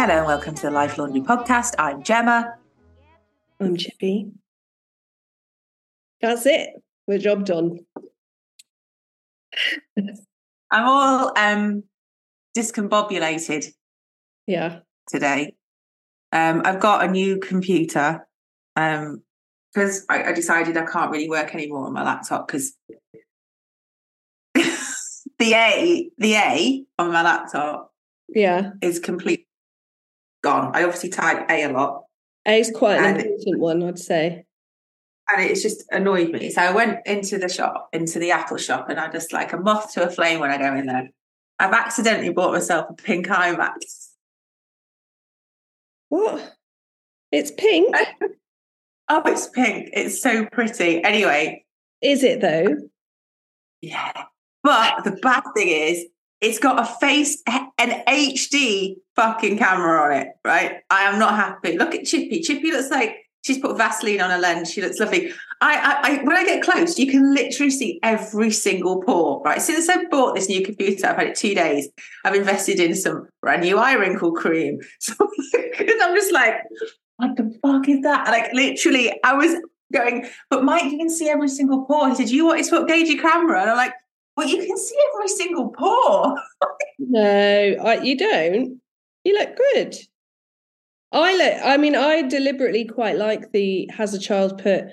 Hello and welcome to the Life Laundry podcast. I'm Gemma. I'm Chippy. That's it. We're job done. I'm all um, discombobulated Yeah. today. Um, I've got a new computer because I, I decided I can't really work anymore on my laptop because the A, the A on my laptop Yeah. is completely gone. I obviously type A a lot. A is quite an important one, I'd say. and it's just annoyed me. So I went into the shop, into the Apple shop, and I just like a moth to a flame when I go in there. I've accidentally bought myself a pink iMac. What? It's pink. Oh, it's pink. It's so pretty. Anyway, Is it though? yeah. But the bad thing is, it's got a face, an HD fucking camera on it, right? I am not happy. Look at Chippy. Chippy looks like she's put Vaseline on her lens. She looks lovely. I, I, when I get close, you can literally see every single pore, right? Since I bought this new computer, I've had it two days. I've invested in some brand new eye wrinkle cream. So I'm just like, what the fuck is that? Like literally, I was going, but Mike, you can see every single pore. He said, you want to upgrade your camera? And I'm like, well, you can see every single pore. No, I, you don't. You look good. I look. I mean, I deliberately quite like the "has a child put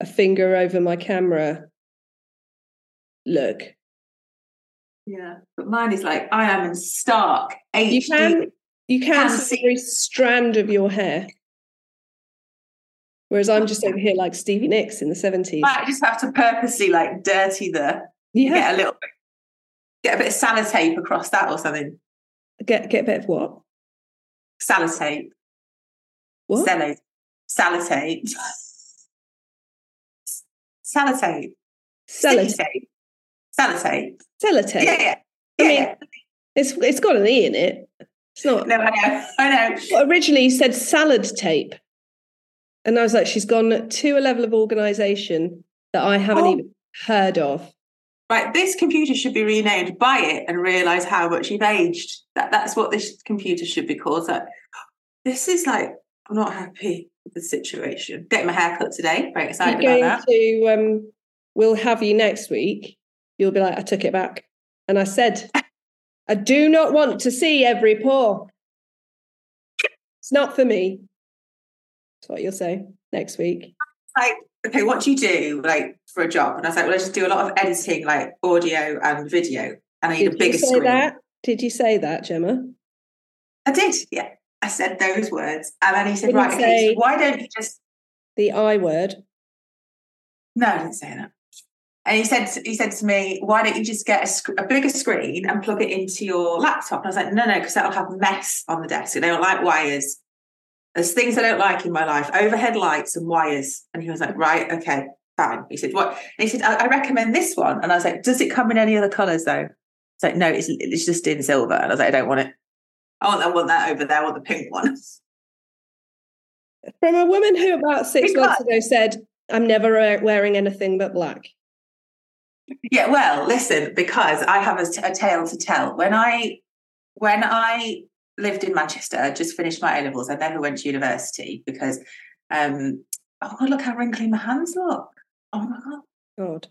a finger over my camera" look. Yeah. But mine is like, I am in stark HD. You can you can Can see see- every strand of your hair. Whereas I'm oh, just over here like Stevie Nicks in the 70s. I just have to purposely like dirty the, Yeah. get a little bit, get a bit of sellotape across that or something. Get get a bit of what? Sellotape. What? Cello, sellotape. Sellotape. Sticky Sellotape. tape. Sellotape. Sellotape. Yeah, yeah. I Yeah, mean- yeah. It's it's got an E in it. It's not No, I know. I know. Well, originally you said salad tape. And I was like, she's gone to a level of organization that I haven't Oh. even heard of. Right, this computer should be renamed. Buy it and realise how much you've aged. That that's what this computer should be called. So this is like I'm not happy with the situation. Getting my hair cut today. Very excited You're about that. to um we'll have you next week. You'll be like, I took it back. And I said, I do not want to see every pore. It's not for me. That's what you'll say next week. Like, okay, what do you do like for a job? And I was like, well, I just do a lot of editing, like audio and video, and I need Did a you bigger say screen. that? Did you say that, Gemma? I did, yeah. I said those words, and then he said, Didn't right, okay, so why don't you just The I word. No, I didn't say that. And he said, he said to me, "Why don't you just get a, sc- a bigger screen and plug it into your laptop?" And I was like, "No, no, because that'll have mess on the desk. I don't like wires. There's things I don't like in my life: overhead lights and wires." And he was like, "Right, okay, fine." He said, "What?" And he said, I, "I recommend this one." And I was like, "Does it come in any other colours though?" It's like, "No, it's it's just in silver." And I was like, "I don't want it. I want I want that over there. I want the pink one." From a woman who about six Because- months ago said, I'm never wearing anything but black. Yeah, well, listen, because I have a, a tale to tell. When I when I lived in Manchester, just finished my A levels. I never went to university because, um, oh God, look how wrinkly my hands look. Oh my God, God.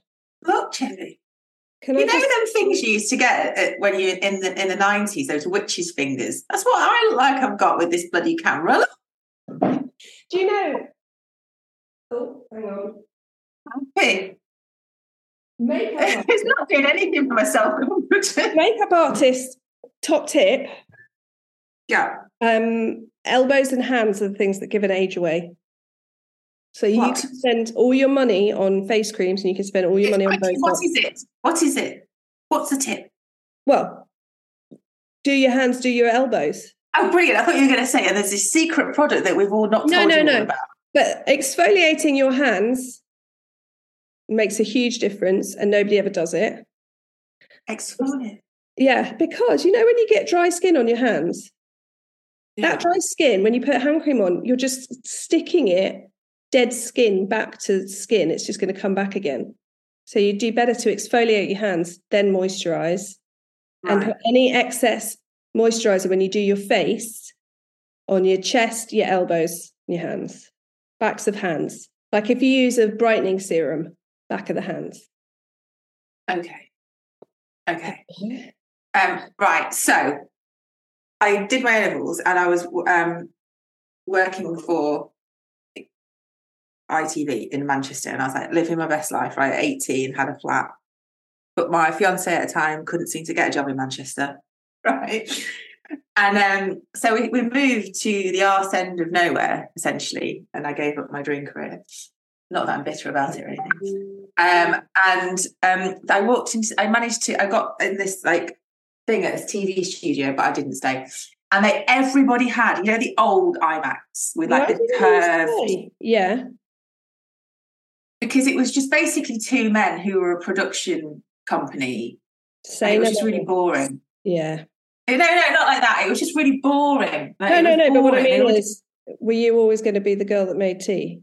look, Chili. Can You I know just, them things you used to get when you in the in the nineties, those witches' fingers. That's what I look like. I've got with this bloody camera. Look, do you know? Oh, hang on. hey, Makeup, it's not doing anything for myself. makeup artist, top tip. Yeah, Um, elbows and hands are the things that give an age away. So you What? can spend all your money on face creams and you can spend all your money on both. what is it? What is it? What's the tip? Well, do your hands, do your elbows. Oh, brilliant! I thought you were going to say, and there's this secret product that we've all not No, told no, you no. about. But exfoliating your hands makes a huge difference and nobody ever does it. Exfoliate. Yeah, because you know when you get dry skin on your hands, Yeah. that dry skin, when you put hand cream on, you're just sticking it dead skin back to skin. It's just going to come back again. So you do better to exfoliate your hands, then moisturize, and put any excess moisturizer when you do your face on your chest, your elbows, your hands, backs of hands. Like if you use a brightening serum, back of the hands. Okay. Okay. Um, right. So I did my levels and I was um, working for ITV in Manchester, and I was like living my best life. Right, eighteen, had a flat, but my fiance at the time couldn't seem to get a job in Manchester. Right, and um, so we, we moved to the arse end of nowhere essentially, and I gave up my dream career. Not that I'm bitter about it or anything. Um, and um, I walked into, I managed to, I got in this like thing at this TV studio, but I didn't stay. And they, everybody had, you know, the old iMacs with like Why the curved? Yeah. because it was just basically two men who were a production company. Say it was just really boring. Yeah. No, no, not like that. It was just really boring. Like, No, no, no. But what I boring. They mean is, were you always going to be the girl that made tea?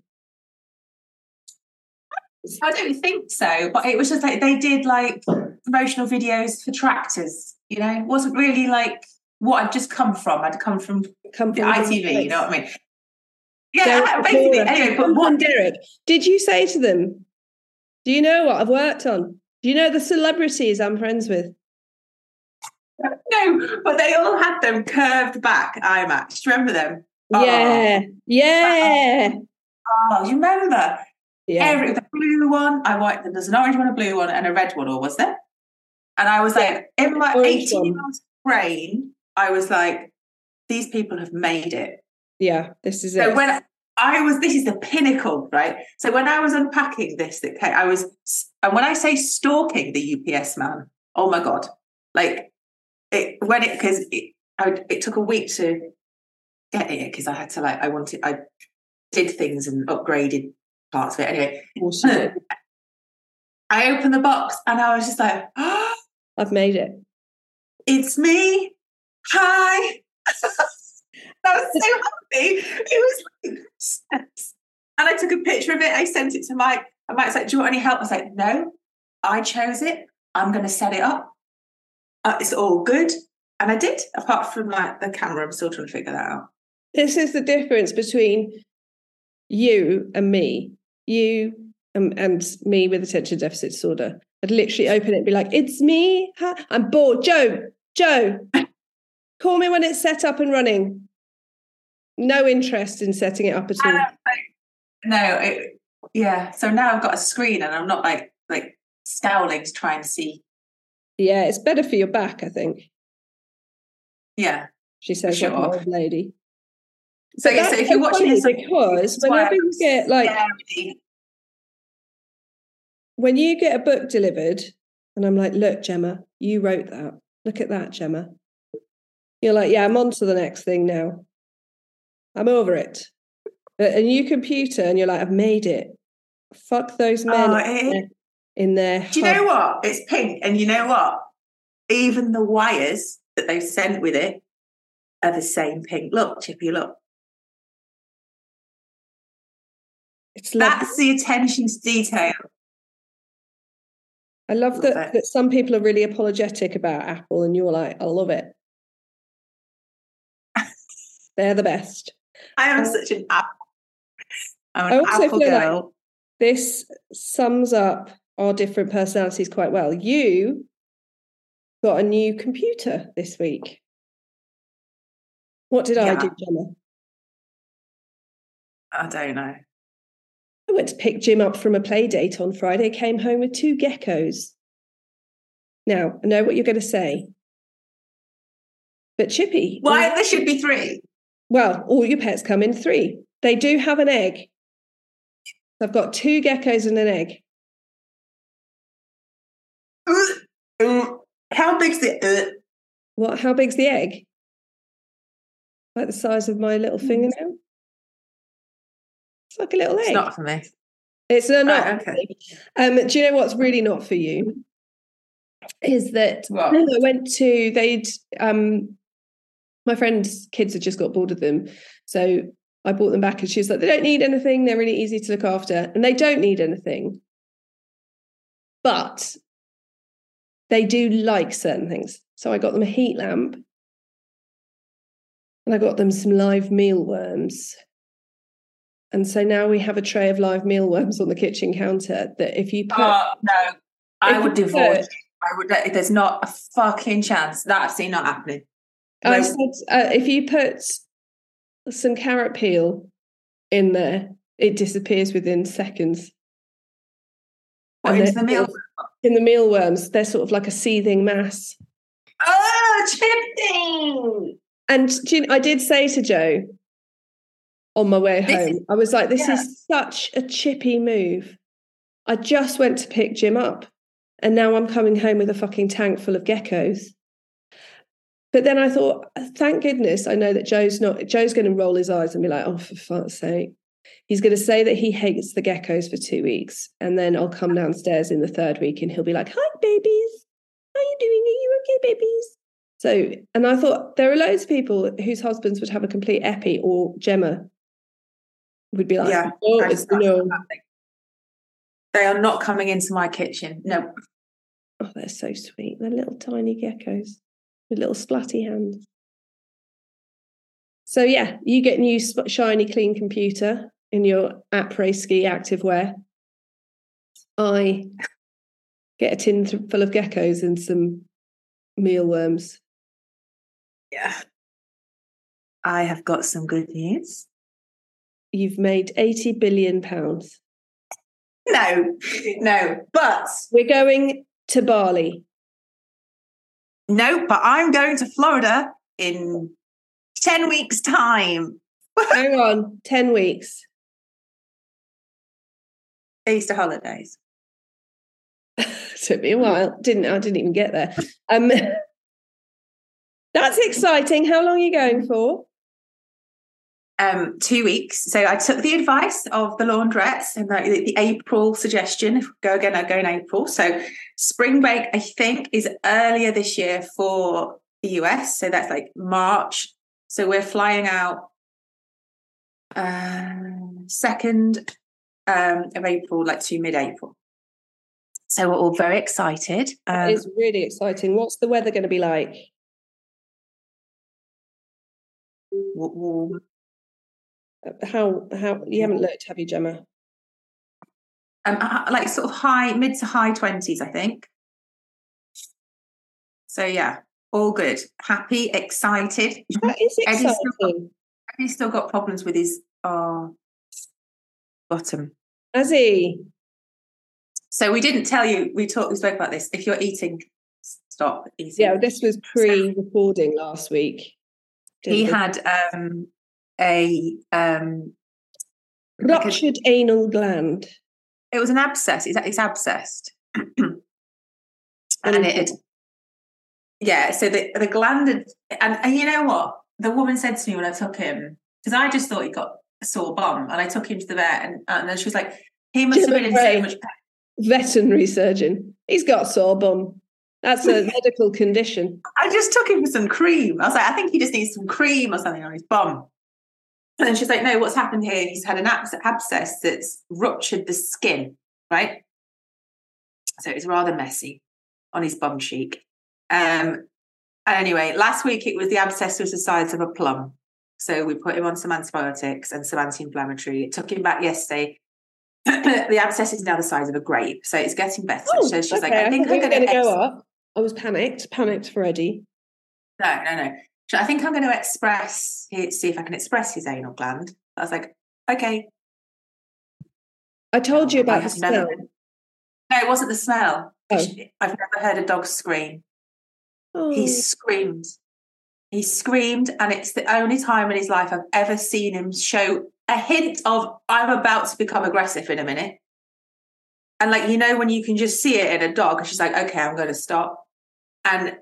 I don't think so, but it was just like they did like promotional videos for tractors. You know, it wasn't really like what I'd just come from. I'd come from Come from ITV. You know what I mean? Yeah, Derek basically. Anyway, but what Derek, did you say to them, do you know what I've worked on? Do you know the celebrities I'm friends with? no, but they all had them curved back iMacs. Do you remember them? Oh. Yeah. Yeah. Oh, you remember? Yeah. Every the blue one, I white there's an orange one, a blue one, and a red one, or was there? And I was like, in my 18 year old brain, I was like, these people have made it. Yeah. This is it. So it. when I was, this is the pinnacle, right? So when I was unpacking this, that came, I was, and when I say stalking the UPS man, oh my god, like it when it because it, I, it took a week to get it because I had to like I wanted I did things and upgraded parts of it anyway. Awesome. I opened the box and I was just like, oh, I've made it. it's me. Hi. I was so happy. It was like, and I took a picture of it. I sent it to Mike. And Mike's like, Do you want any help? I was like, No, I chose it. I'm going to set it up. Uh, it's all good. And I did, apart from like the camera. I'm still trying to figure that out. This is the difference between you and me. You and, and me with attention deficit disorder. I'd literally open it and be like, it's me. I'm bored. Joe, Joe, call me when it's set up and running. No interest in setting it up at all. Uh, I no, it, yeah. So now I've got a screen and I'm not like like scowling to try and see. Yeah, it's better for your back, I think. Yeah. She says, Sure. like an old lady. So But yeah, so if you're watching this because whenever I you get like scary. When you get a book delivered, and I'm like, look, Gemma, you wrote that. Look at that, Gemma. You're like, yeah, I'm on to the next thing now. I'm over it. A a new computer, and you're like, I've made it. Fuck those men Oh, in it- in their. Do you know what? It's pink, and you know what? Even the wires that they've sent with it are the same pink. Look, Chippy, look. It's lovely. That's the attention to detail. I love Love that, it. that some people are really apologetic about Apple, and you're like, I love it. They're the best. I am Uh, such an apple. I'm I an apple feel like- girl. This sums up our different personalities quite well. You got a new computer this week. What did I do, Gemma? I don't know. I went to pick Jim up from a play date on Friday, came home with two geckos. Now, I know what you're going to say. But Chippy, Why there should be three? well, all your pets come in three. They do have an egg. I've got two geckos and an egg. Uh, uh, how big's the? Uh, What? How big's the egg? Like the size of my little hmm. fingernail? It's like a little egg. it's not for me. It's no, not. Right, okay. Um, do you know what's really not for you? Is that What? I went to they'd um my friend's kids had just got bored of them. So I bought them back and she was like, they don't need anything, they're really easy to look after. And they don't need anything. But they do like certain things. So I got them a heat lamp And I got them some live mealworms. And so now we have a tray of live mealworms on the kitchen counter that if you put Oh no, I would divorce. put- I would. There's not a fucking chance. That's not happening. I said, uh, if you put some carrot peel in there, it disappears within seconds. What, into the meal? In the mealworms, they're sort of like a seething mass. Oh, chipping! And do you, I did say to Joe on my way This home, I was like, this yeah. is such a chippy move. I just went to pick Jim up and now I'm coming home with a fucking tank full of geckos. But then I thought, uh, thank goodness I know that Joe's not, Joe's going to roll his eyes and be like, oh, for fuck's sake. He's going to say that he hates the geckos for two weeks. And then I'll come downstairs in the third week and he'll be like, hi, babies. How you doing? Are you okay, babies? So, and I thought there are loads of people whose husbands would have a complete epi, or Gemma would be like, Yeah, oh, it's no. They are not coming into my kitchen. No. Oh, they're so sweet. They're little tiny geckos with little splatty hands. So, yeah, you get new shiny, clean computer in your après ski activewear. I get a tin th- full of geckos and some mealworms. Yeah. I have got some good news. You've made 80 billion pounds. No, no, but We're going to Bali. no, but I'm going to Florida in 10 weeks' time. Hang on, 10 weeks. Easter holidays. Took me a while. Didn't I didn't even get there. Um that's exciting. How long are you going for? Um, two weeks. So I took the advice of the laundress and the, the April suggestion. If we go again, I go in April. So spring break, I think, is earlier this year for the US. So that's like March. So we're flying out um, second um, of April, like to mid-April. So we're all very excited. Um, it's really exciting. What's the weather going to be like? warm. How how you haven't looked, have you, Gemma? um, uh, like sort of high, mid to high twenties, I think. So yeah, all good, happy, excited. That is Eddie's still exciting. He's still got problems with his uh, bottom. Has he? So we didn't tell you. We talked. We spoke about this. If you're eating, stop eating. Yeah, this was pre-recording last week. he we? had um, a um, like a- ruptured anal gland. it was an abscess. It's, it's abscessed, and it had, yeah. So the the gland had, and, and you know what the woman said to me when I took him because I just thought he got a sore bum, and I took him to the vet, and, and then she was like, he must have been in so much pain. Veterinary surgeon. He's got sore bum. That's a medical condition. I just took him for some cream. I was like, I think he just needs some cream or something on his bum. And then she's like, no, what's happened here? He's had an abs- abscess that's ruptured the skin, right? So it's rather messy on his bum cheek. Um, and anyway, last week it was the abscess was the size of a plum. So we put him on some antibiotics and some anti-inflammatory. It took him back yesterday. the abscess is now the size of a grape, so it's getting better. so she's like, I think I'm going to go up. I was panicked, panicked for Eddie. No, no, no. So I think I'm going to express, see if I can express his anal gland. I was like, okay. I told you I about the have never smell. No, it wasn't the smell. Oh. I've never heard a dog scream. Oh, He screamed. He screamed, and it's the only time in his life I've ever seen him show a hint of I'm about to become aggressive in a minute. And like you know, when you can just see it in a dog, she's like, "Okay, I'm going to stop." And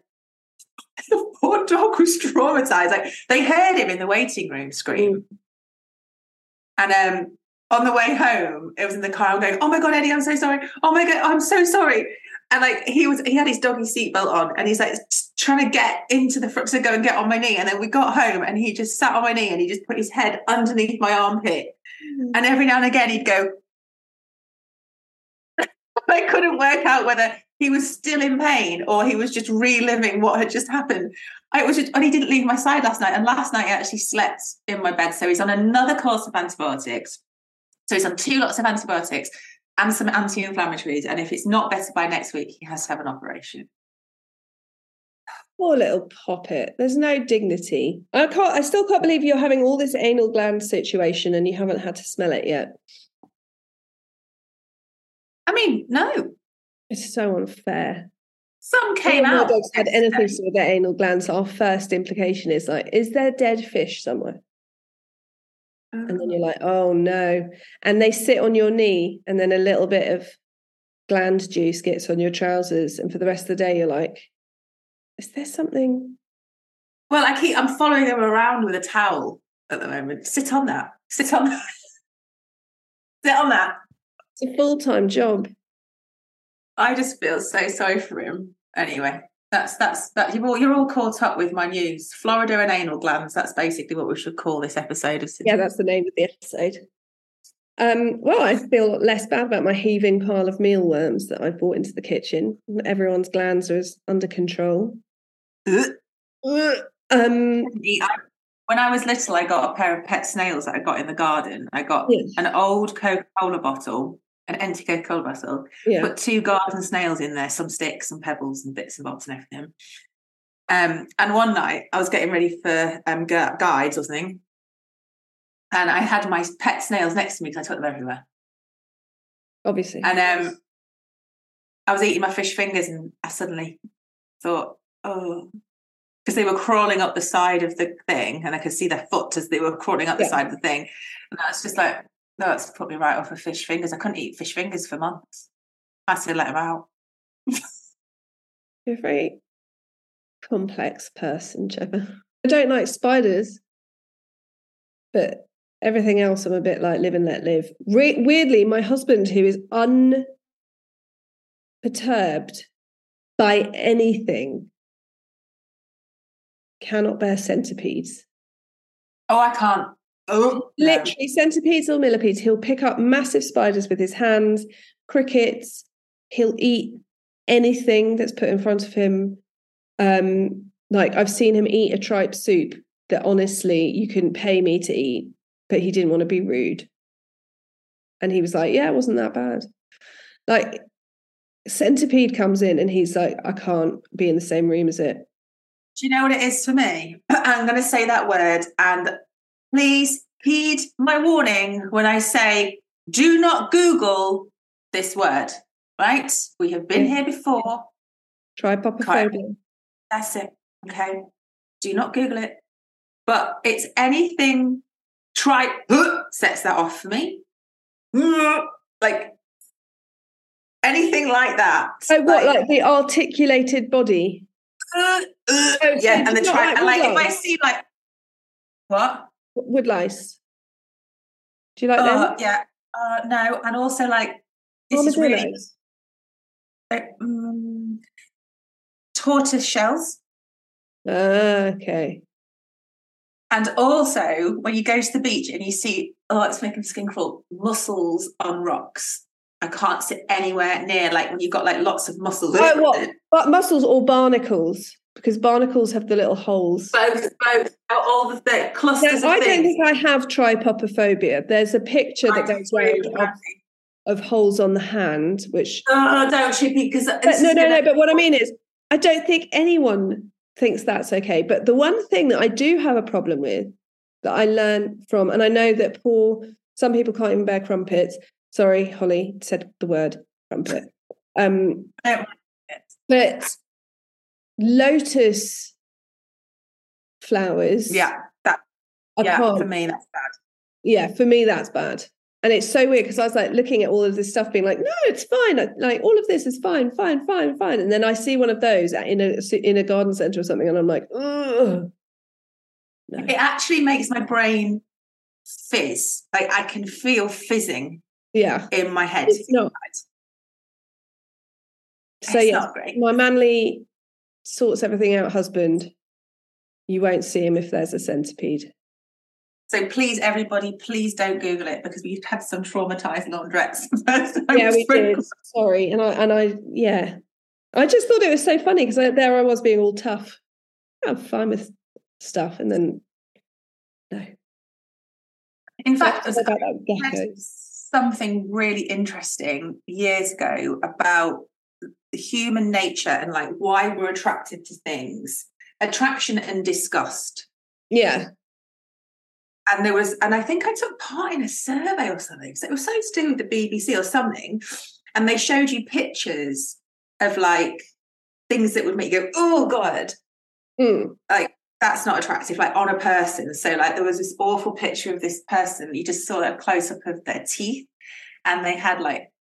the poor dog was traumatized. Like they heard him in the waiting room scream, and um, on the way home, it was in the car. I'm going, "Oh my god, Eddie, I'm so sorry. Oh my god, I'm so sorry." And like he was, he had his doggy seatbelt on, and he's like trying to get into the front to go and get on my knee. And then we got home, and he just sat on my knee, and he just put his head underneath my armpit. And every now and again, he'd go. I couldn't work out whether he was still in pain or he was just reliving what had just happened. I was just, and he didn't leave my side last night. And last night, I actually slept in my bed. So he's on another course of antibiotics. So he's on two lots of antibiotics and some anti-inflammatories. And if it's not better by next week, he has to have an operation. Poor little poppet. There's no dignity. I can't. I still can't believe you're having all this anal gland situation and you haven't had to smell it yet. I mean, no. It's so unfair. Some came out. dogs had anything to do with their anal glands. Our first implication is like, is there dead fish somewhere? And then you're oh. like, oh no. And they sit on your knee, and then a little bit of gland juice gets on your trousers. And for the rest of the day, you're like, is there something? Well, I keep. I'm following them around with a towel at the moment. Sit on that. Sit on that. Sit on that. It's a full time job. I just feel so sorry for him. Anyway, that's that's that. You're all, you're all caught up with my news. Florida and anal glands. That's basically what we should call this episode of. Yeah, that's the name of the episode. Um, well, I feel less bad about my heaving pile of mealworms that I've brought into the kitchen. Everyone's glands are under control. Um, when I was little, I got a pair of pet snails that I got in the garden. I got Yes. an old Coca Cola bottle, an Coca Cola bottle, yeah, put two garden snails in there, some sticks and pebbles and bits and bobs and everything. Um, and one night I was getting ready for um, gu- guides or something, and I had my pet snails next to me because I took them everywhere. obviously. And um, I was eating my fish fingers, and I suddenly thought, oh, because they were crawling up the side of the thing, and I could see their foot as they were crawling up the side of the thing. And that's just like, that's put me right off of fish fingers. I couldn't eat fish fingers for months. I had to let them out. You're a very complex person, Trevor. I don't like spiders, but everything else I'm a bit like live and let live. Re- weirdly, my husband, who is unperturbed by anything, cannot bear centipedes. Oh, I can't. Oh, no. Literally, centipedes or millipedes. He'll pick up massive spiders with his hands, crickets. He'll eat anything that's put in front of him. Um, like I've seen him eat a tripe soup that honestly you couldn't pay me to eat, but he didn't want to be rude. And he was like, Yeah, it wasn't that bad. Like centipede comes in and he's like, I can't be in the same room as it. Do you know what it is for me? I'm going to say that word, and please heed my warning when I say, do not Google this word, right? We have been here before. Trypopophobia. That's it. Okay. Do not Google it. But it's anything try sets that off for me. Like anything like that. Oh, what, like the articulated body? uh, uh, so yeah, and the try like and like if I see like what? Wood lice. Do you like Uh, them? yeah. Uh, no, and also like this is really uh, mm, tortoise shells. Ah, okay. And also, when you go to the beach and you see, oh, it's making skin crawl, mussels on rocks. I can't sit anywhere near, like when you've got like lots of mussels. Oh, what? But mussels or barnacles? Because barnacles have the little holes. Both, both, all the th- No, clusters I don't think I have trypopophobia. There's a picture that goes around of, of holes on the hand, which. Oh, don't Chippy, because But no, no, no. But what I mean is, I don't think anyone thinks that's okay. But the one thing that I do have a problem with that I learned from, and I know that Paul, some people can't even bear crumpets. Sorry, Holly said the word crumpet. Um, but lotus flowers, Yeah, that, I yeah, can't for me, that's bad. yeah, for me that's bad. And it's so weird because I was like looking at all of this stuff, being like, "No, it's fine. I- Like all of this is fine, fine, fine, fine." And then I see one of those in a in a garden center or something, and I'm like, "Ugh." No. It actually makes my brain fizz. Like I can feel fizzing Yeah, in my head. it's not. So It's yeah, not great. my manly sorts everything out husband. You won't see him if there's a centipede. So please, everybody, please don't Google it because we've had some traumatized laundrettes. yeah, we did. Sorry, and I and I yeah, I just thought it was so funny because there I was being all tough. I'm fine with stuff. And then, no. In fact, I that read something really interesting years ago about human nature and like why we're attracted to things attraction and disgust. Yeah. and there was and i think i took part in a survey or something. So it was something to do with the bbc or something. And they showed you pictures of like things that would make you go oh god. Mm. that's not attractive like on a person. So like there was this awful picture of this person you just saw a close up of their teeth. And they had like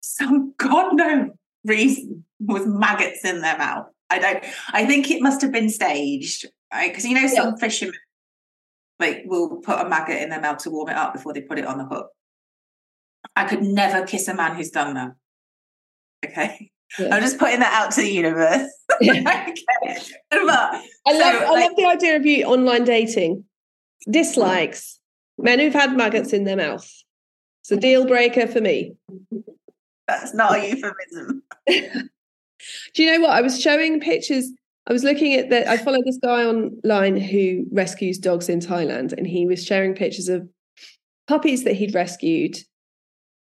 some god known reason with maggots in their mouth. I don't i think it must have been staged right? Because you know some fishermen like will put a maggot in their mouth to warm it up before they put it on the hook. I could never kiss a man who's done that. Okay? Yeah. i'm just putting that out to the universe. Okay. But I So, love, I like- love the idea of you online dating. Dislikes. Men who've had maggots in their mouth. It's a deal breaker for me. That's not a euphemism. Do you know what? I was showing pictures. I was looking at that. I follow this guy online who rescues dogs in Thailand, and he was sharing pictures of puppies that he'd rescued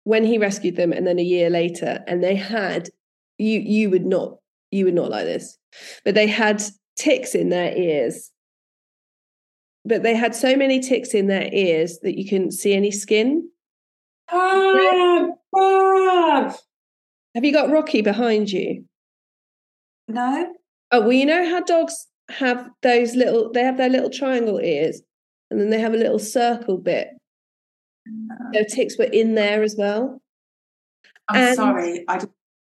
when he rescued them, and then a year later, and they had you. You would not. You would not like this, but they had ticks in their ears. But they had so many ticks in their ears that you couldn't see any skin. Ah! Have you got Rocky behind you? No? Oh, well, you know how dogs have those little, they have their little triangle ears and then they have a little circle bit. Their ticks were in there as well. I'm And- sorry. I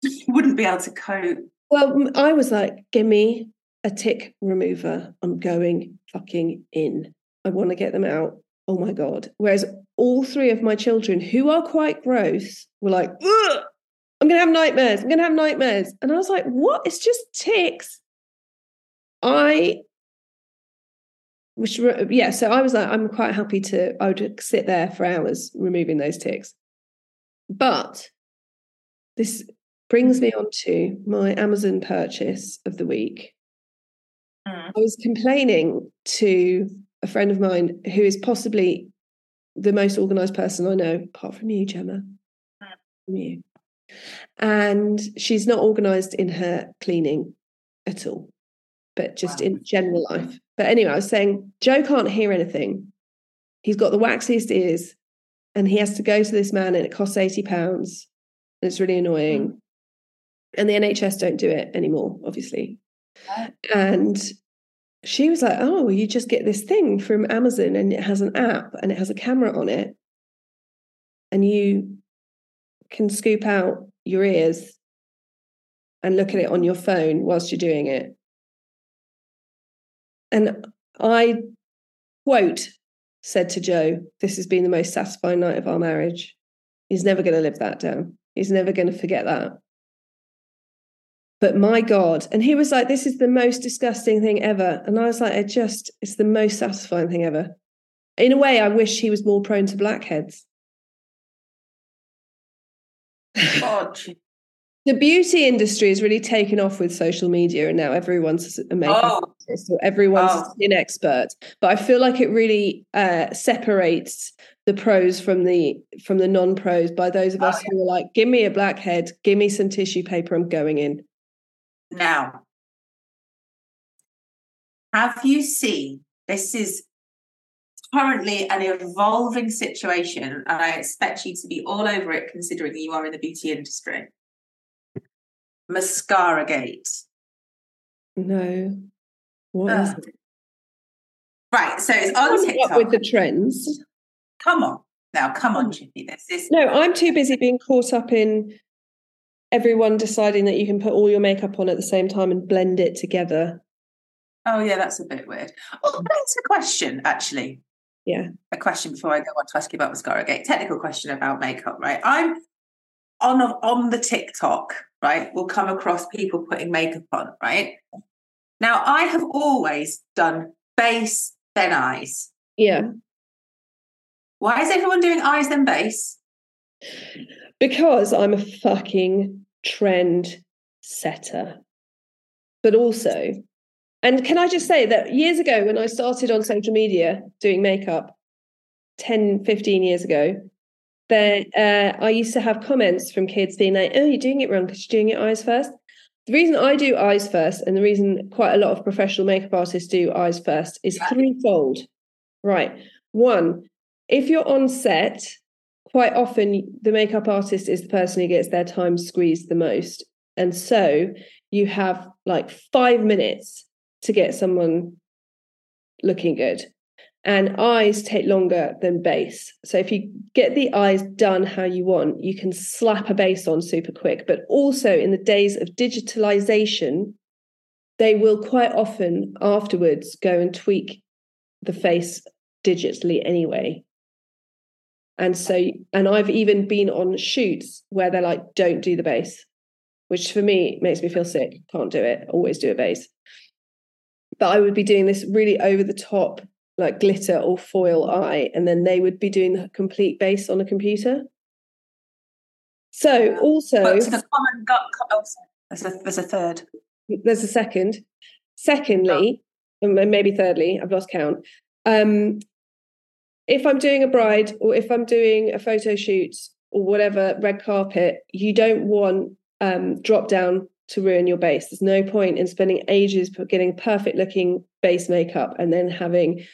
just wouldn't be able to cope. Well, I was like, give me a tick remover. I'm going fucking in. I want to get them out. Oh my God. Whereas all three of my children, who are quite gross, were like, Ugh, I'm going to have nightmares. I'm going to have nightmares. And I was like, what? It's just ticks. I, which, yeah, so I was like, I'm quite happy to, I would sit there for hours removing those ticks. But this brings me on to my Amazon purchase of the week. Mm. I was complaining to a friend of mine who is possibly the most organized person I know, apart from you, Gemma. Hmm. From you. And she's not organized in her cleaning at all, but just Wow. in general life. But anyway, I was saying, Joe can't hear anything. He's got the waxiest ears, and he has to go to this man, and it costs 80 pounds. And it's really annoying. Hmm. And the NHS don't do it anymore, obviously. And she was like, Oh, you just get this thing from Amazon and it has an app and it has a camera on it. And you can scoop out your ears and look at it on your phone whilst you're doing it. And I quote said to Joe, This has been the most satisfying night of our marriage. He's never going to live that down. He's never going to forget that. But my God. And he was like, This is the most disgusting thing ever. And I was like, It just, it's the most satisfying thing ever. In a way, I wish he was more prone to blackheads. God. the beauty industry has really taken off with social media, and now everyone's a makeup Oh, artist or everyone's Oh. a skin expert. But I feel like it really uh, separates the pros from the from the non-pros by those of Oh, us who are like, "Give me a blackhead, give me some tissue paper, I'm going in." Now. Have you seen this is currently an evolving situation, and I expect you to be all over it considering you are in the beauty industry. Mascara gate. No, what it? Right, so it's on TikTok. up with the trends? Come on. Now, come on, Chippy. This is No, I'm too busy being caught up in everyone deciding that you can put all your makeup on at the same time and blend it together. Oh, yeah, that's a bit weird. Oh, that's a question, actually. Yeah. A question before I go on to ask you about mascara gate. Technical question about makeup, right? I'm on on the TikTok, right? We'll come across people putting makeup on, right? Now, I have always done base, then eyes. Yeah. Why is everyone doing eyes then base? Because I'm a fucking trend setter. But also, And can I just say that years ago, when I started on social media doing makeup, 10, 15 years ago, there uh, I used to have comments from kids being like, "Oh, you're doing it wrong because you're doing your eyes first. The reason I do eyes first, and the reason quite a lot of professional makeup artists do eyes first, is threefold. Right, one, if you're on set, quite often the makeup artist is the person who gets their time squeezed the most, and so you have like five minutes to get someone looking good and eyes take longer than base. So if you get the eyes done how you want, you can slap a base on super quick. But also in the days of digitalization, they will quite often afterwards go and tweak the face digitally anyway. And so, and I've even been on shoots where they're like, don't do the base, which for me makes me feel sick. Can't do it. Always do a base. But I would be doing this really over the top like glitter or foil eye, and then they would be doing the complete base on a computer. So also, But to the common gut. Oh. There's a, there's a third. there's a second. Secondly, and maybe thirdly, I've lost count. Um, if I'm doing a bride or if I'm doing a photo shoot or whatever red carpet, you don't want um, drop down to ruin your base. There's no point in spending ages getting perfect looking base makeup and then having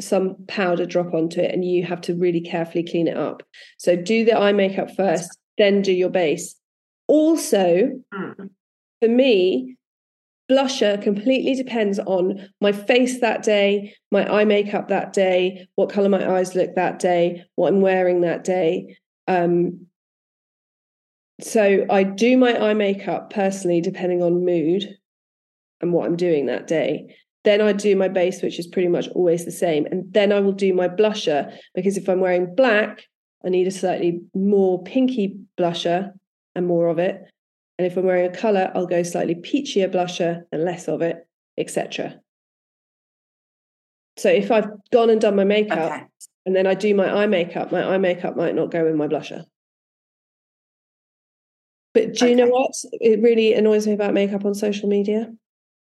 some powder drop onto it and you have to really carefully clean it up. So do the eye makeup first, then do your base. Also, Mm. for me, blusher completely depends on my face that day, my eye makeup that day, what color my eyes look that day, what I'm wearing that day. Um, so I do my eye makeup personally depending on mood and what I'm doing that day. Then I do my base, which is pretty much always the same. And then I will do my blusher because if I'm wearing black, I need a slightly more pinky blusher and more of it. And if I'm wearing a color, I'll go slightly peachier blusher and less of it, etc. So if I've gone and done my makeup Okay. and then I do my eye makeup, my eye makeup might not go with my blusher. But do you know what? It really annoys me about makeup on social media.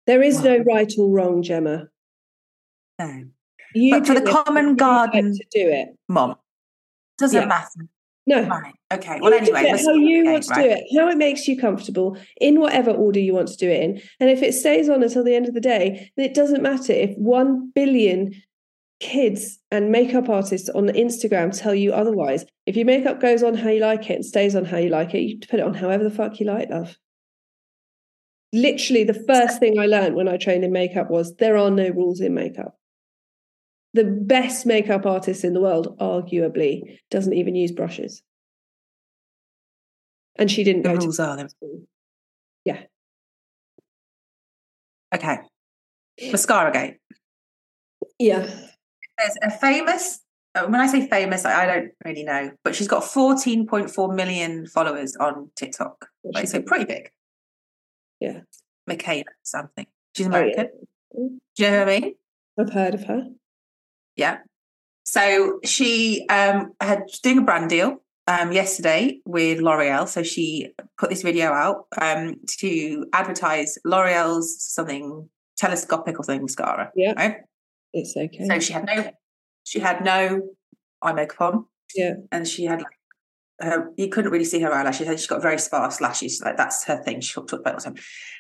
There is no right or wrong, Gemma. No. You But for the common garden- to do it. Mom. Doesn't Yeah. matter. No, Right. Okay. Well, anyway. how you okay, want to right. do it, how it makes you comfortable, in whatever order you want to do it in. And if it stays on until the end of the day, then it doesn't matter if one billion kids and makeup artists on Instagram tell you otherwise. If your makeup goes on how you like it and stays on how you like it, you put it on however the fuck you like, love. Literally, the first thing I learned when I trained in makeup was there are no rules in makeup. The best makeup artist in the world, arguably, doesn't even use brushes. And she didn't The go rules to are them. school. Okay. Mascara gate. Yeah. There's a famous, uh, when I say famous, I don't really know, but she's got 14.4 million followers on TikTok. Right, so pretty big. Yeah. Mikayla something. She's Oh, yeah. American. Do you know what I mean? I've heard of her. Yeah. So she um, had doing a brand deal um, yesterday with L'Oreal. So she put this video out um, to advertise L'Oreal's something telescopic or something mascara. Yeah. Right. It's okay. So she had no, she had no eye makeup on. Yeah. And she had like, her, you couldn't really see her eyelashes. She's got very sparse lashes. Like that's her thing. She talked about all the time.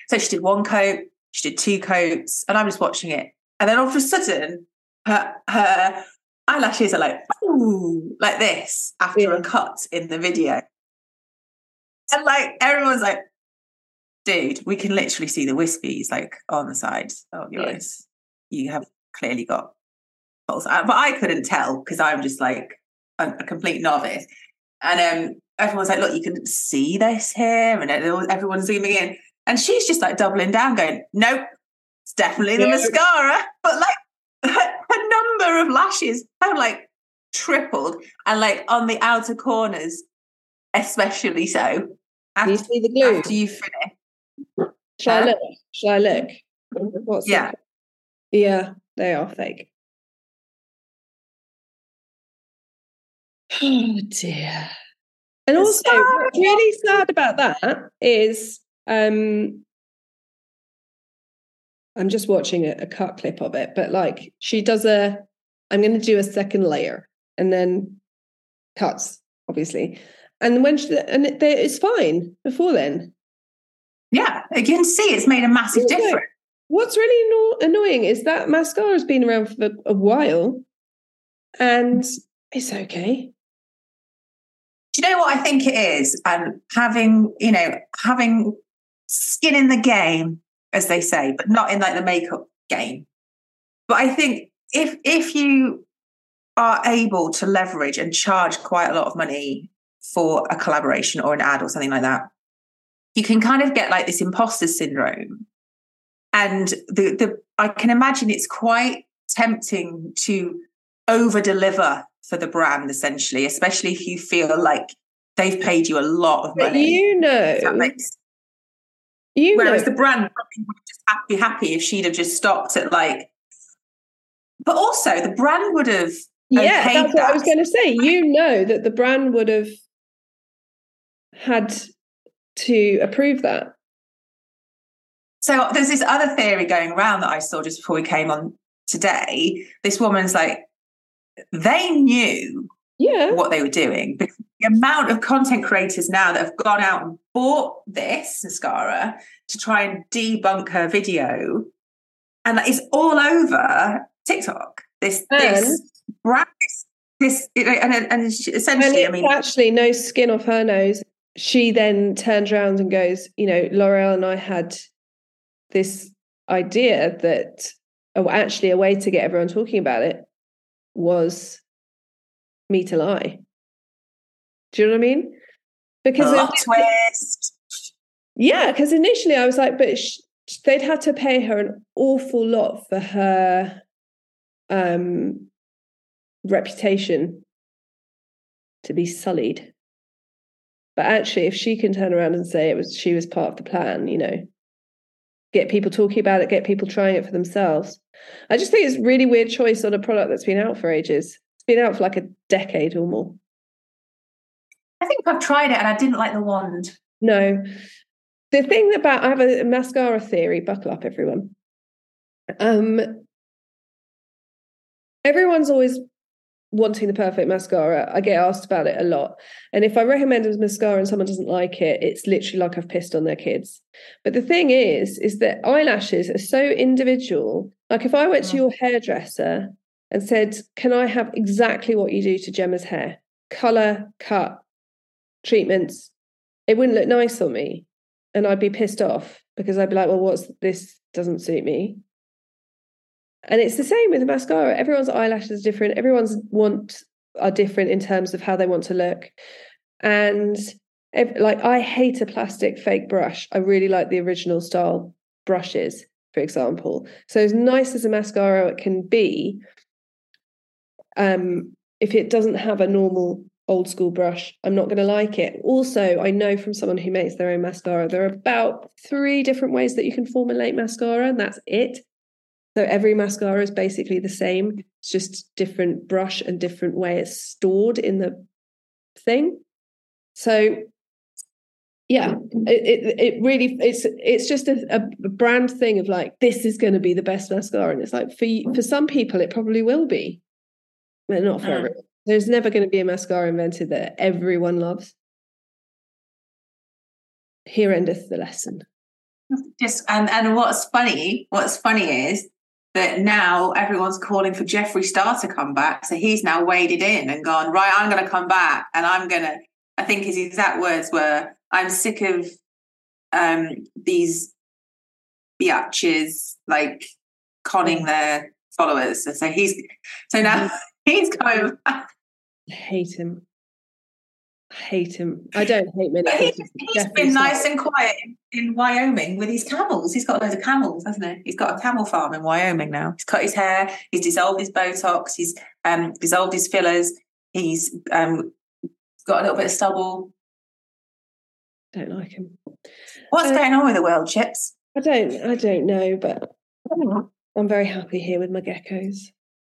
So she did one coat, she did two coats, and I'm just watching it. And then all of a sudden, her her eyelashes are like, ooh, like this after Yeah. a cut in the video. And like everyone's like, dude, we can literally see the wispies like on the sides of your Yeah. eyes. You have clearly got false, uh, but I couldn't tell because I'm just like a, a complete novice. And um, everyone's like, look, you can see this here, and everyone's zooming in, and she's just like doubling down, going, nope, it's definitely the Yeah. mascara. But like number of lashes have like tripled, and like on the outer corners, especially so. Do you see the glue? after you finish, Shall I look? Shall I look? What's Yeah. it? Yeah, they are fake. Oh dear. And also, what's really sad about that is um I'm just watching a, a cut clip of it, but like she does a, I'm going to do a second layer and then cuts, obviously. And when she, and it, it's fine before then. Yeah, you can see it's made a massive Yeah. difference. What's really anno- annoying is that mascara's been around for a while and it's okay. Do you know what I think it is? And having, you know, having skin in the game, as they say, but not in like the makeup game. But I think if if you are able to leverage and charge quite a lot of money for a collaboration or an ad or something like that, you can kind of get like this imposter syndrome. And the the I can imagine it's quite tempting to over deliver for the brand essentially, especially if you feel like they've paid you a lot of But money. you know, that makes- you Whereas know, the brand probably would just be happy if she'd have just stopped at like. But also, the brand would have. Um, yeah, okayed that's what I was going to say. You know that the brand would have had to approve that. So there's this other theory going around that I saw just before we came on today. This woman's like, they knew Yeah. what they were doing. Because the amount of content creators now that have gone out and bought this mascara to try and debunk her video, and it's all over TikTok. This this brand, this you know, and and she- And essentially, I mean, actually no skin off her nose. She then turns around and goes, you know, L'Oreal and I had this idea that oh, actually a way to get everyone talking about it was me to lie. Do you know what I mean? Because plot twist. yeah, because initially I was like, but sh- they'd had to pay her an awful lot for her um, reputation to be sullied. But actually, if she can turn around and say it was she was part of the plan, you know, get people talking about it, get people trying it for themselves. I just think it's a really weird choice on a product that's been out for ages. It's been out for like a decade or more. I think I've tried it and I didn't like the wand. No. The thing about I have a mascara theory, buckle up everyone. Um everyone's always wanting the perfect mascara. I get asked about it a lot. And if I recommend a mascara and someone doesn't like it, it's literally like I've pissed on their kids. But the thing is, is that eyelashes are so individual. Like if I went to Mm. your hairdresser and said, Can I have exactly what you do to Gemma's hair? Color, cut, treatments, it wouldn't look nice on me. And I'd be pissed off because I'd be like, well, what's this doesn't suit me. And it's the same with mascara. Everyone's eyelashes are different. Everyone's want are different in terms of how they want to look. And like I hate a plastic fake brush. I really like the original style brushes, for example. So as nice as a mascara can be, um, if it doesn't have a normal old school brush, I'm not going to like it. Also, I know from someone who makes their own mascara, there are about three different ways that you can formulate mascara, and that's it. So every mascara is basically the same. It's just different brush and different way it's stored in the thing. So yeah, it it, it really it's it's just a, a brand thing of like this is going to be the best mascara, and it's like for for some people it probably will be, but not for everyone. There's never going to be a mascara invented that everyone loves. Here endeth the lesson. Just and and what's funny, what's funny is that now everyone's calling for Jeffree Star to come back. So he's now waded in and gone, right, I'm gonna come back and I'm gonna I think his exact words were, I'm sick of um these biatches like conning their followers. So, so he's so now he's coming back. I hate him. Hate him. I don't hate many But he's been nice and quiet in, in Wyoming with his camels. He's got loads of camels, hasn't he? He's got a camel farm in Wyoming now. He's cut his hair. He's dissolved his Botox. He's um, dissolved his fillers. He's um, got a little bit of stubble. Don't like him. What's Uh, going on with the world, Chips? I don't. I don't know, but I'm very happy here with my geckos,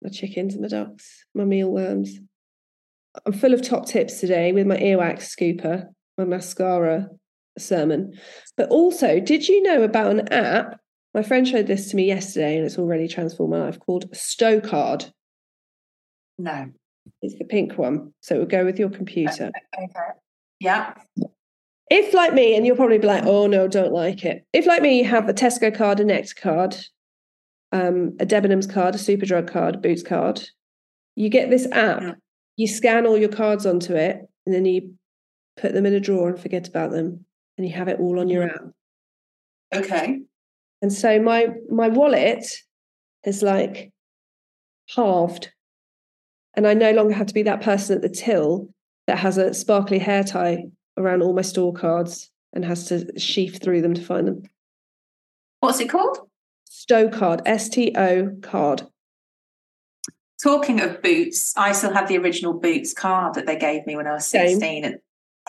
my chickens, and my ducks, my mealworms. I'm full of top tips today with my earwax scooper, my mascara sermon. But also, did you know about an app My friend showed this to me yesterday and it's already transformed my life called Stocard. No. It's the pink one. So it will go with your computer. Okay. Yeah. If, like me, and you'll probably be like, oh no, don't like it. If, like me, you have a Tesco card, a Nectar card, um, a Debenhams card, a Superdrug card, a Boots card, you get this app. Yeah. You scan all your cards onto it, and then you put them in a drawer and forget about them, and you have it all on your mm-hmm. app. Okay. And so my my wallet is like halved. And I no longer have to be that person at the till that has a sparkly hair tie around all my store cards and has to sheaf through them to find them. What's it called? Stow card, S T O card. Talking of boots, I still have the original boots card that they gave me when I was Same. 16. And,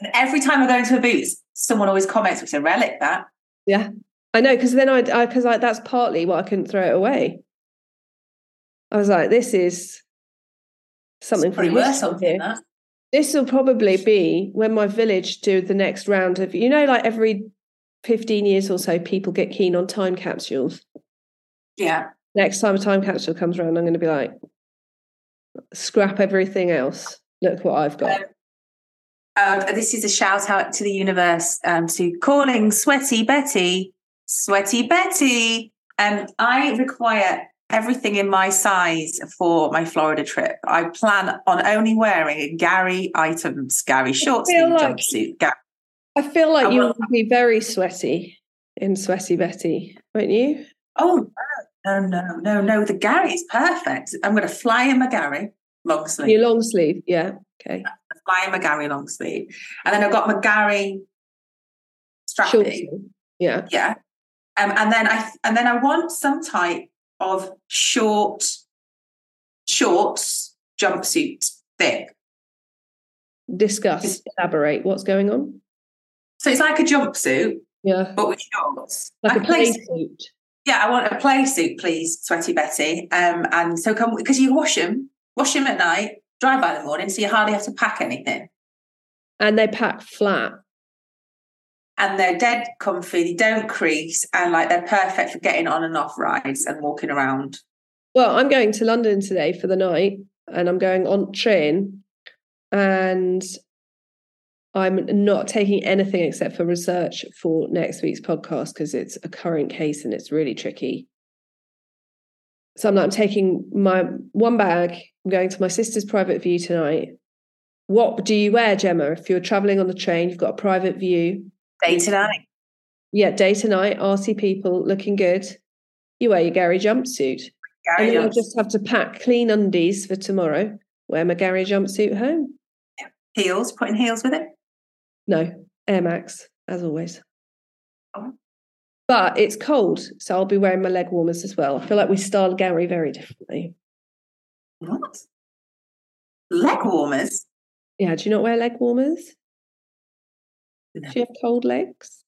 and every time I go into a boots, someone always comments, it's a relic that. Yeah. I know, because then I because I, that's partly why I couldn't throw it away. I was like, this is something It's probably worth something, that. This will probably be when my village do the next round of, you know, like every 15 years or so, people get keen on time capsules. Yeah. Next time a time capsule comes around, I'm going to be like, scrap everything else. Look what I've got. Um, this is a shout out to the universe um, to calling Sweaty Betty. Sweaty Betty. Um, I require everything in my size for my Florida trip. I plan on only wearing Gary items, Gary shorts, like- jumpsuit. Gary. I feel like I you will- be very sweaty in Sweaty Betty, won't you? Oh no, no, no, no, no. The Gary is perfect. I'm going to fly in my Gary long sleeve. Your long sleeve, yeah. Okay. my Gary long sleeve, and then I've got Short strappy. sleeve. Yeah. Yeah. Um, and then I and then I want some type of short shorts jumpsuit thick. Discuss, elaborate what's going on. So it's like a jumpsuit, Yeah. but with shorts. Like a play play- suit. Yeah, I want a play suit, please, Sweaty Betty. Um, and so come because you wash them, wash them at night, dry by the morning, so you hardly have to pack anything. And they pack flat. And they're dead comfy, they don't crease, and like they're perfect for getting on and off rides and walking around. Well, I'm going to London today for the night and I'm going on train and I'm not taking anything except for research for next week's podcast because it's a current case and it's really tricky. So I'm, not, I'm taking my one bag. I'm going to my sister's private view tonight. What do you wear, Gemma? If you're traveling on the train, you've got a private view. Day to night. Yeah, day to night, arty people looking good. You wear your Gary jumpsuit. And Gary then I'll just have to pack clean undies for tomorrow. Wear my Gary jumpsuit home. heels, putting heels with it. No, Air Max, as always. Oh. But it's cold, so I'll be wearing my leg warmers as well. I feel like we style Gary very differently. What? Leg warmers? Yeah, do you not wear leg warmers? No. Do you have cold legs?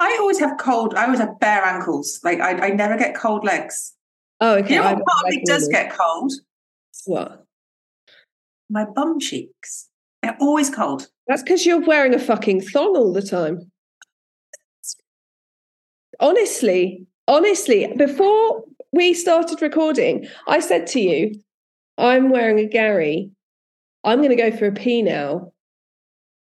I always have cold. I always have bare ankles. Like I, I never get cold legs. Oh, okay. You know what part of me does get cold? What? My bum cheeks. They're always cold. That's because you're wearing a fucking thong all the time. Honestly, honestly, before we started recording, I said to you, I'm wearing a Gary. I'm going to go for a pee now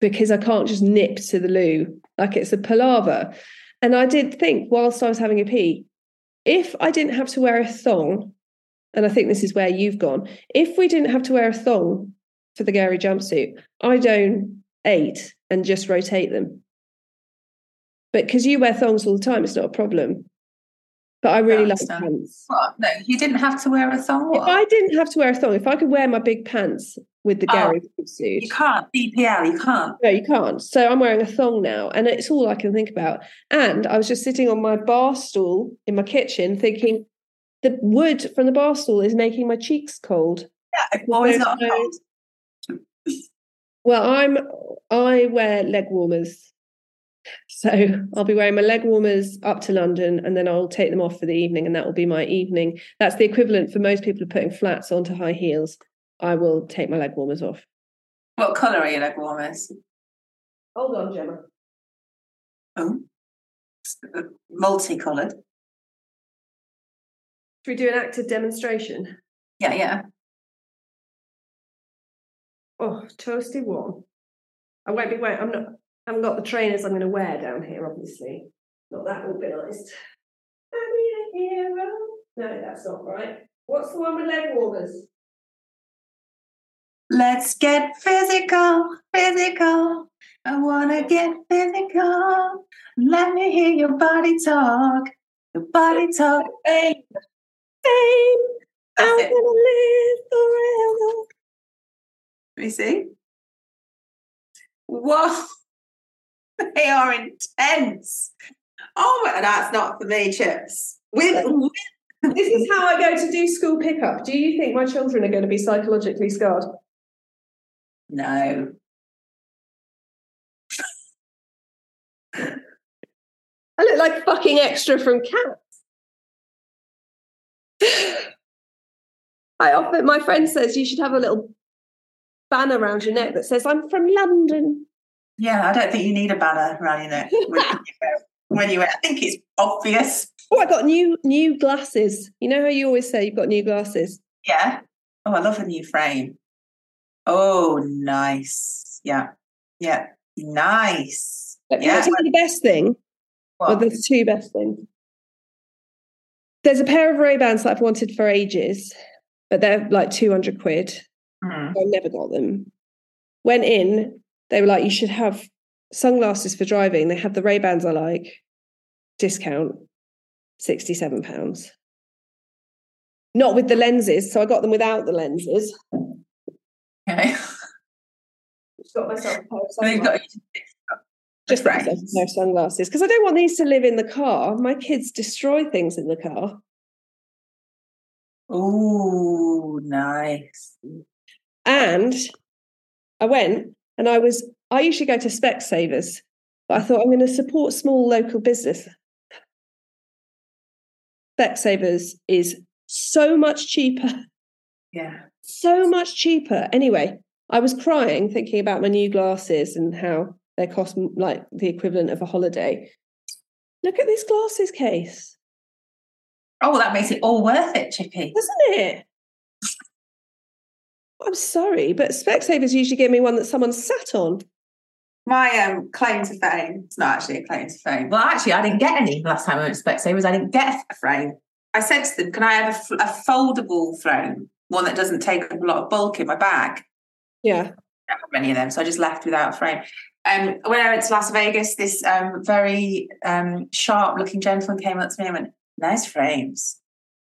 because I can't just nip to the loo like it's a palaver. And I did think, whilst I was having a pee, if I didn't have to wear a thong, and I think this is where you've gone, if we didn't have to wear a thong for the Gary jumpsuit, I'd own eight and just rotate them. But because you wear thongs all the time, it's not a problem. But I really like pants. What? No, you didn't have to wear a thong. If I didn't have to wear a thong, if I could wear my big pants with the Oh, Gary suit, You can't. BPL, you can't. no, you can't. So I'm wearing a thong now, and it's all I can think about. And I was just sitting on my bar stool in my kitchen, thinking the wood from the bar stool is making my cheeks cold. Yeah, always got no- cold. Well, I'm I wear leg warmers. So I'll be wearing my leg warmers up to London and then I'll take them off for the evening and that will be my evening. That's the equivalent for most people of putting flats onto high heels. I will take my leg warmers off. What colour are your leg warmers? Hold on, Gemma. Oh, multicoloured. Should we do an active demonstration? Yeah, yeah. Oh, toasty warm. I won't be wearing. I'm not. I haven't got the trainers I'm going to wear down here, obviously. Not that organised. I'm a hero. No, that's not right. What's the one with leg warmers? Let's get physical, physical. I wanna get physical. Let me hear your body talk. Your body talk. Hey, hey, I'm it. gonna live forever. Let me see. Whoa. They are intense. Oh that's not for me, chips. With, with This is how I go to do school pickup. Do you think my children are going to be psychologically scarred? no. I look like fucking extra from Cats. I often, my friend says you should have a little banner around your neck that says, I'm from London. Yeah, I don't think you need a banner around your neck when you wear- when you. I think it's obvious. Oh, I got new new glasses. You know how you always say you've got new glasses? Yeah. Oh, I love a new frame. Oh, nice. Yeah. Yeah. Nice. But Yeah. the best thing? Well, there's two best things. There's a pair of Ray-Bans that I've wanted for ages, but they're like 200 quid. Hmm. I never got them. Went in, they were like, you should have sunglasses for driving. They have the Ray Bans I like, discount, sixty-seven pounds. Not with the lenses, so I got them without the lenses. Okay. Just got myself a pair of So Just got a pair of sunglasses because I don't want these to live in the car. My kids destroy things in the car. Oh, nice. And I went and I was, I usually go to Specsavers, but I thought I'm going to support small local business. Specsavers is so much cheaper, Yeah. so much cheaper. Anyway, I was crying thinking about my new glasses and how they cost mm, like the equivalent of a holiday. Look at this glasses case, Oh, that makes it all worth it, Chippy. doesn't it? I'm sorry, but Specsavers usually give me one that someone sat on. My um, claim to fame, it's not actually a claim to fame. Well, actually, I didn't get any last time I went to Specsavers. I didn't get a frame. I said to them, can I have a foldable frame? One that doesn't take up a lot of bulk in my bag. Yeah. I don't have many of them, so I just left without a frame. Um, when I went to Las Vegas, this um, very um, sharp-looking gentleman came up to me and went, "Nice frames."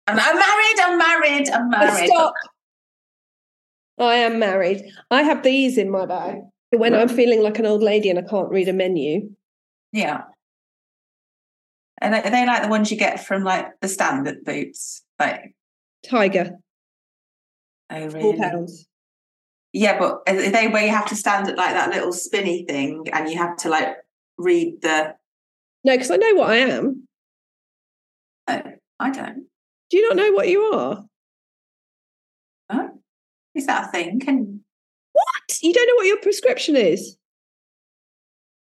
I'm, I'm married. I'm married. I'm married. Stop. I am married. I have these in my bag when I'm feeling like an old lady and I can't read a menu. Yeah. And are they like the ones you get from like the standard boots? Like, Tiger, oh really? Four pounds. Yeah, but are they where you have to stand at like that little spinny thing and you have to like read the? No, because I know what I am. Oh, I don't. Do you not know what you are? Is that a thing? Can What? You don't know what your prescription is?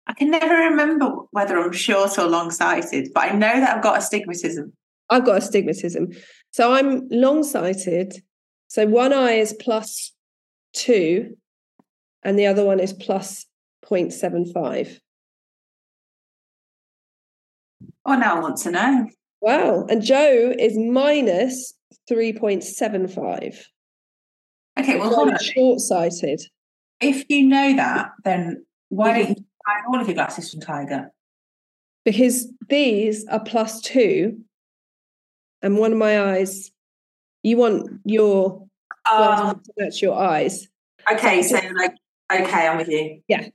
I can never remember whether I'm short or long sighted, but I know that I've got astigmatism. I've got astigmatism. So I'm long sighted. So one eye is plus two and the other one is plus 0.75. Oh, now I want to know. Wow. And Joe is minus 3.75. Okay, well, hold on. short sighted. If you know that, then why don't Mhm. you buy all of your glasses from Tiger? because these are plus two, and one of my eyes, you want your to match your eyes. okay. So, like, okay, I'm with you. Yeah,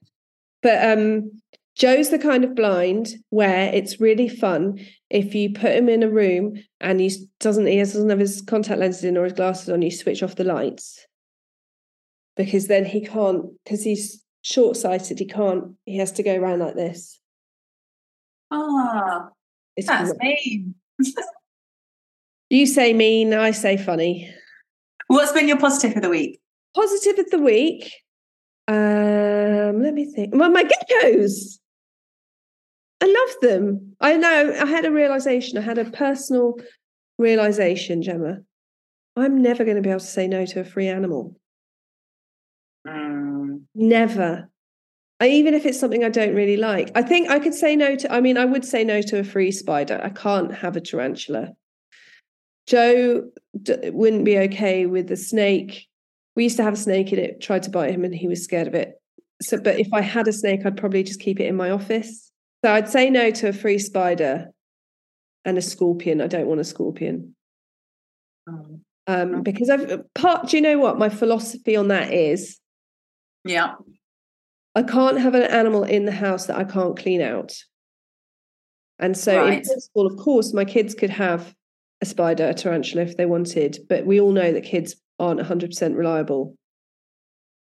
but um, Joe's the kind of blind where it's really fun if you put him in a room and he doesn't he doesn't have his contact lenses in or his glasses on. You switch off the lights because then he can't because he's short sighted. He can't. He has to go around like this. Oh, It's that's great. mean. you say mean, I say funny. What's been your positive of the week? Positive of the week. Um, let me think. Well, my geckos. I love them. I know. I had a realization. I had a personal realization, Gemma. I'm never going to be able to say no to a free animal. Mm. Never. I, even if it's something I don't really like, I think I could say no to. I mean, I would say no to a free spider. I can't have a tarantula. Joe d- wouldn't be okay with the snake. We used to have a snake in it. Tried to bite him, and he was scared of it. So, but if I had a snake, I'd probably just keep it in my office. So I'd say no to a free spider and a scorpion. I don't want a scorpion Mm. um, because I've part. Do you know what my philosophy on that is? Yeah. I can't have an animal in the house that I can't clean out. And so, in principle, of course, my kids could have a spider, a tarantula if they wanted, but we all know that kids aren't 100% reliable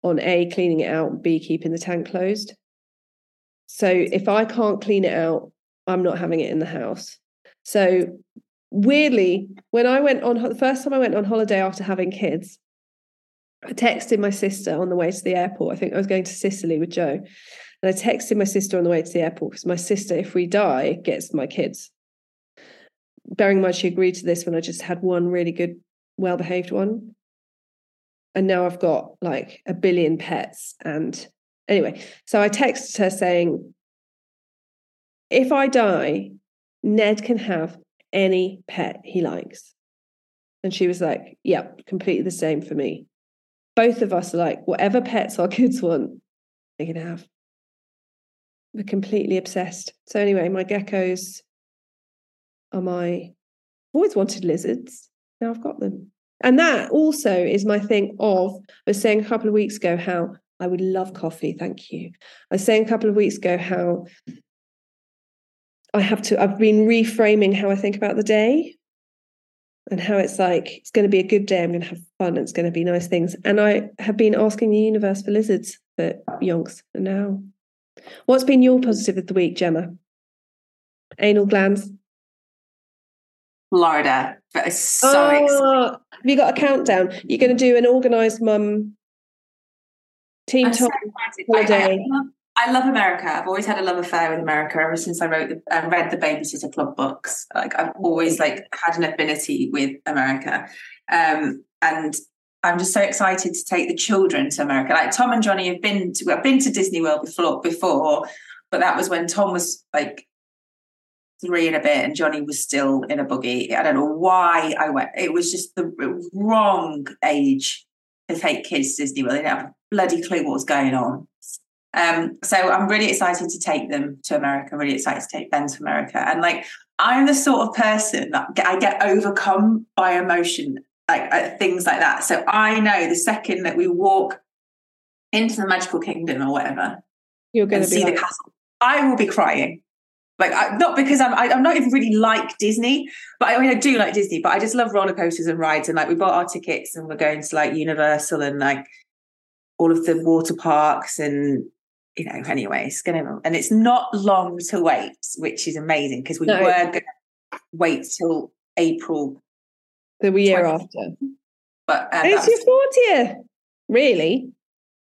on A, cleaning it out, B, keeping the tank closed. So, if I can't clean it out, I'm not having it in the house. So, weirdly, when I went on the first time I went on holiday after having kids, I texted my sister on the way to the airport. I think I was going to Sicily with Joe. And I texted my sister on the way to the airport because my sister, if we die, gets my kids. Bearing in mind she agreed to this when I just had one really good, well behaved one. And now I've got like a billion pets. And anyway, so I texted her saying, if I die, Ned can have any pet he likes. And she was like, yep, completely the same for me both of us are like, whatever pets our kids want, they can have. We're completely obsessed. So anyway, my geckos are my I've always wanted lizards. Now I've got them. And that also is my thing of I was saying a couple of weeks ago how I would love coffee, thank you. I was saying a couple of weeks ago how I have to I've been reframing how I think about the day and how it's like it's going to be a good day. I'm going to have fun. It's going to be nice things. And I have been asking the universe for lizards for yonks. And now, what's been your positive of the week, Gemma? Anal glands. Florida. But it's so exciting. Oh, ah, have you got a countdown? You're going to do an organised mum team so top. I- I, love, I love America. I've always had a love affair with America ever since I wrote the, uh, read the Babysitter Club books. Like I've always like had an affinity with America, um, and I'm just so excited to take the children to America. Like Tom and Johnny have been to I've been to Disney World before before, but that was when Tom was like three and a bit and Johnny was still in a buggy. I don't know why I went. It was just the wrong age to take kids to Disney World. They didn't have bloody clue what was going on. Um, so I'm really excited to take them to America. I'm really excited to take Ben to America. And like, I'm the sort of person that I get overcome by emotion, like at things like that. So I know the second that we walk into the magical kingdom or whatever You're going to see like, the castle, I will be crying. Like I, not because I'm I, I'm not even really like Disney, but I mean I do like Disney, but I just love roller coasters and rides. And like we bought our tickets and we're going to like Universal and like all of the water parks and you know anyway it's gonna and it's not long to wait, which is amazing because we No. were gonna wait till April, the year 20. after. but um, it's your 40th. Really?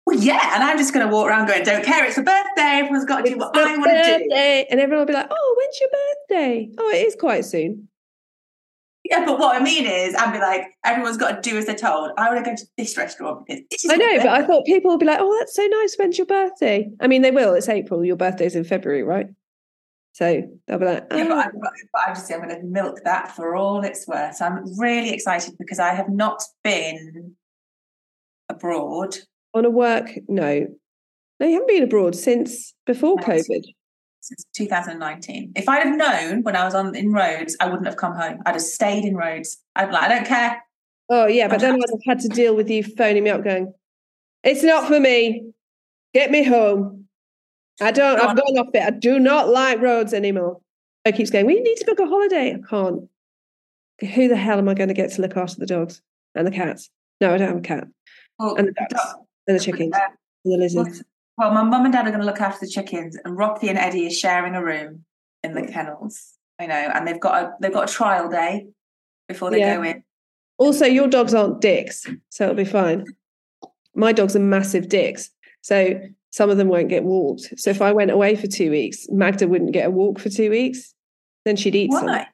well, yeah, and I'm just gonna walk around going, don't care, it's a birthday, everyone's got to do what I want to do. And everyone will be like, oh, when's your birthday? Oh, it is quite soon. Yeah, but what I mean is, I'd be like, everyone's got to do as they're told. I want to go to this restaurant because this is I know, but I thought people would be like, oh, that's so nice. When's your birthday? I mean, they will. It's April. Your birthday's in February, right? So they'll be like, Yeah, but, oh, I, ah. but but I just I'm going to milk that for all it's worth. I'm really excited because I have not been abroad. on a work note. No, you haven't been abroad since before COVID. Since 2019. If I'd have known when I was on in Rhodes, I wouldn't have come home. I'd have stayed in Rhodes. I'd be like, I don't care. Oh, yeah. But then I'd have had to deal with you phoning me up going, it's not for me. Get me home. I don't, Go I've on. gone off it. I do not like Rhodes anymore. I keeps going, we need to book a holiday. I can't. Who the hell am I going to get to look after the dogs and the cats? No, I don't have a cat. Well, And the ducks and the chickens and the lizards. Well, my mum and dad are going to look after the chickens, and Rocky and Eddie are sharing a room in the kennels. You know, and they've got a they've got a trial day before they Yeah. go in. Also, your dogs aren't dicks, so it'll be fine. My dogs are massive dicks, so some of them won't get walked. So if I went away for two weeks, Magda wouldn't get a walk for two weeks. Then she'd eat some.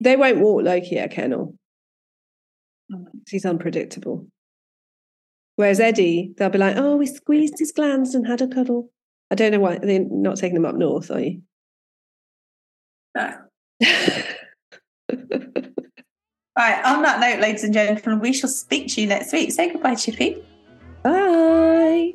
They won't walk Loki at a kennel. Mm. He's unpredictable. Whereas Eddie, they'll be like, oh, we squeezed his glands and had a cuddle. I don't know why they're not taking them up north, are you? No. Right, on that note, ladies and gentlemen, we shall speak to you next week. Say goodbye, Chippy. Bye.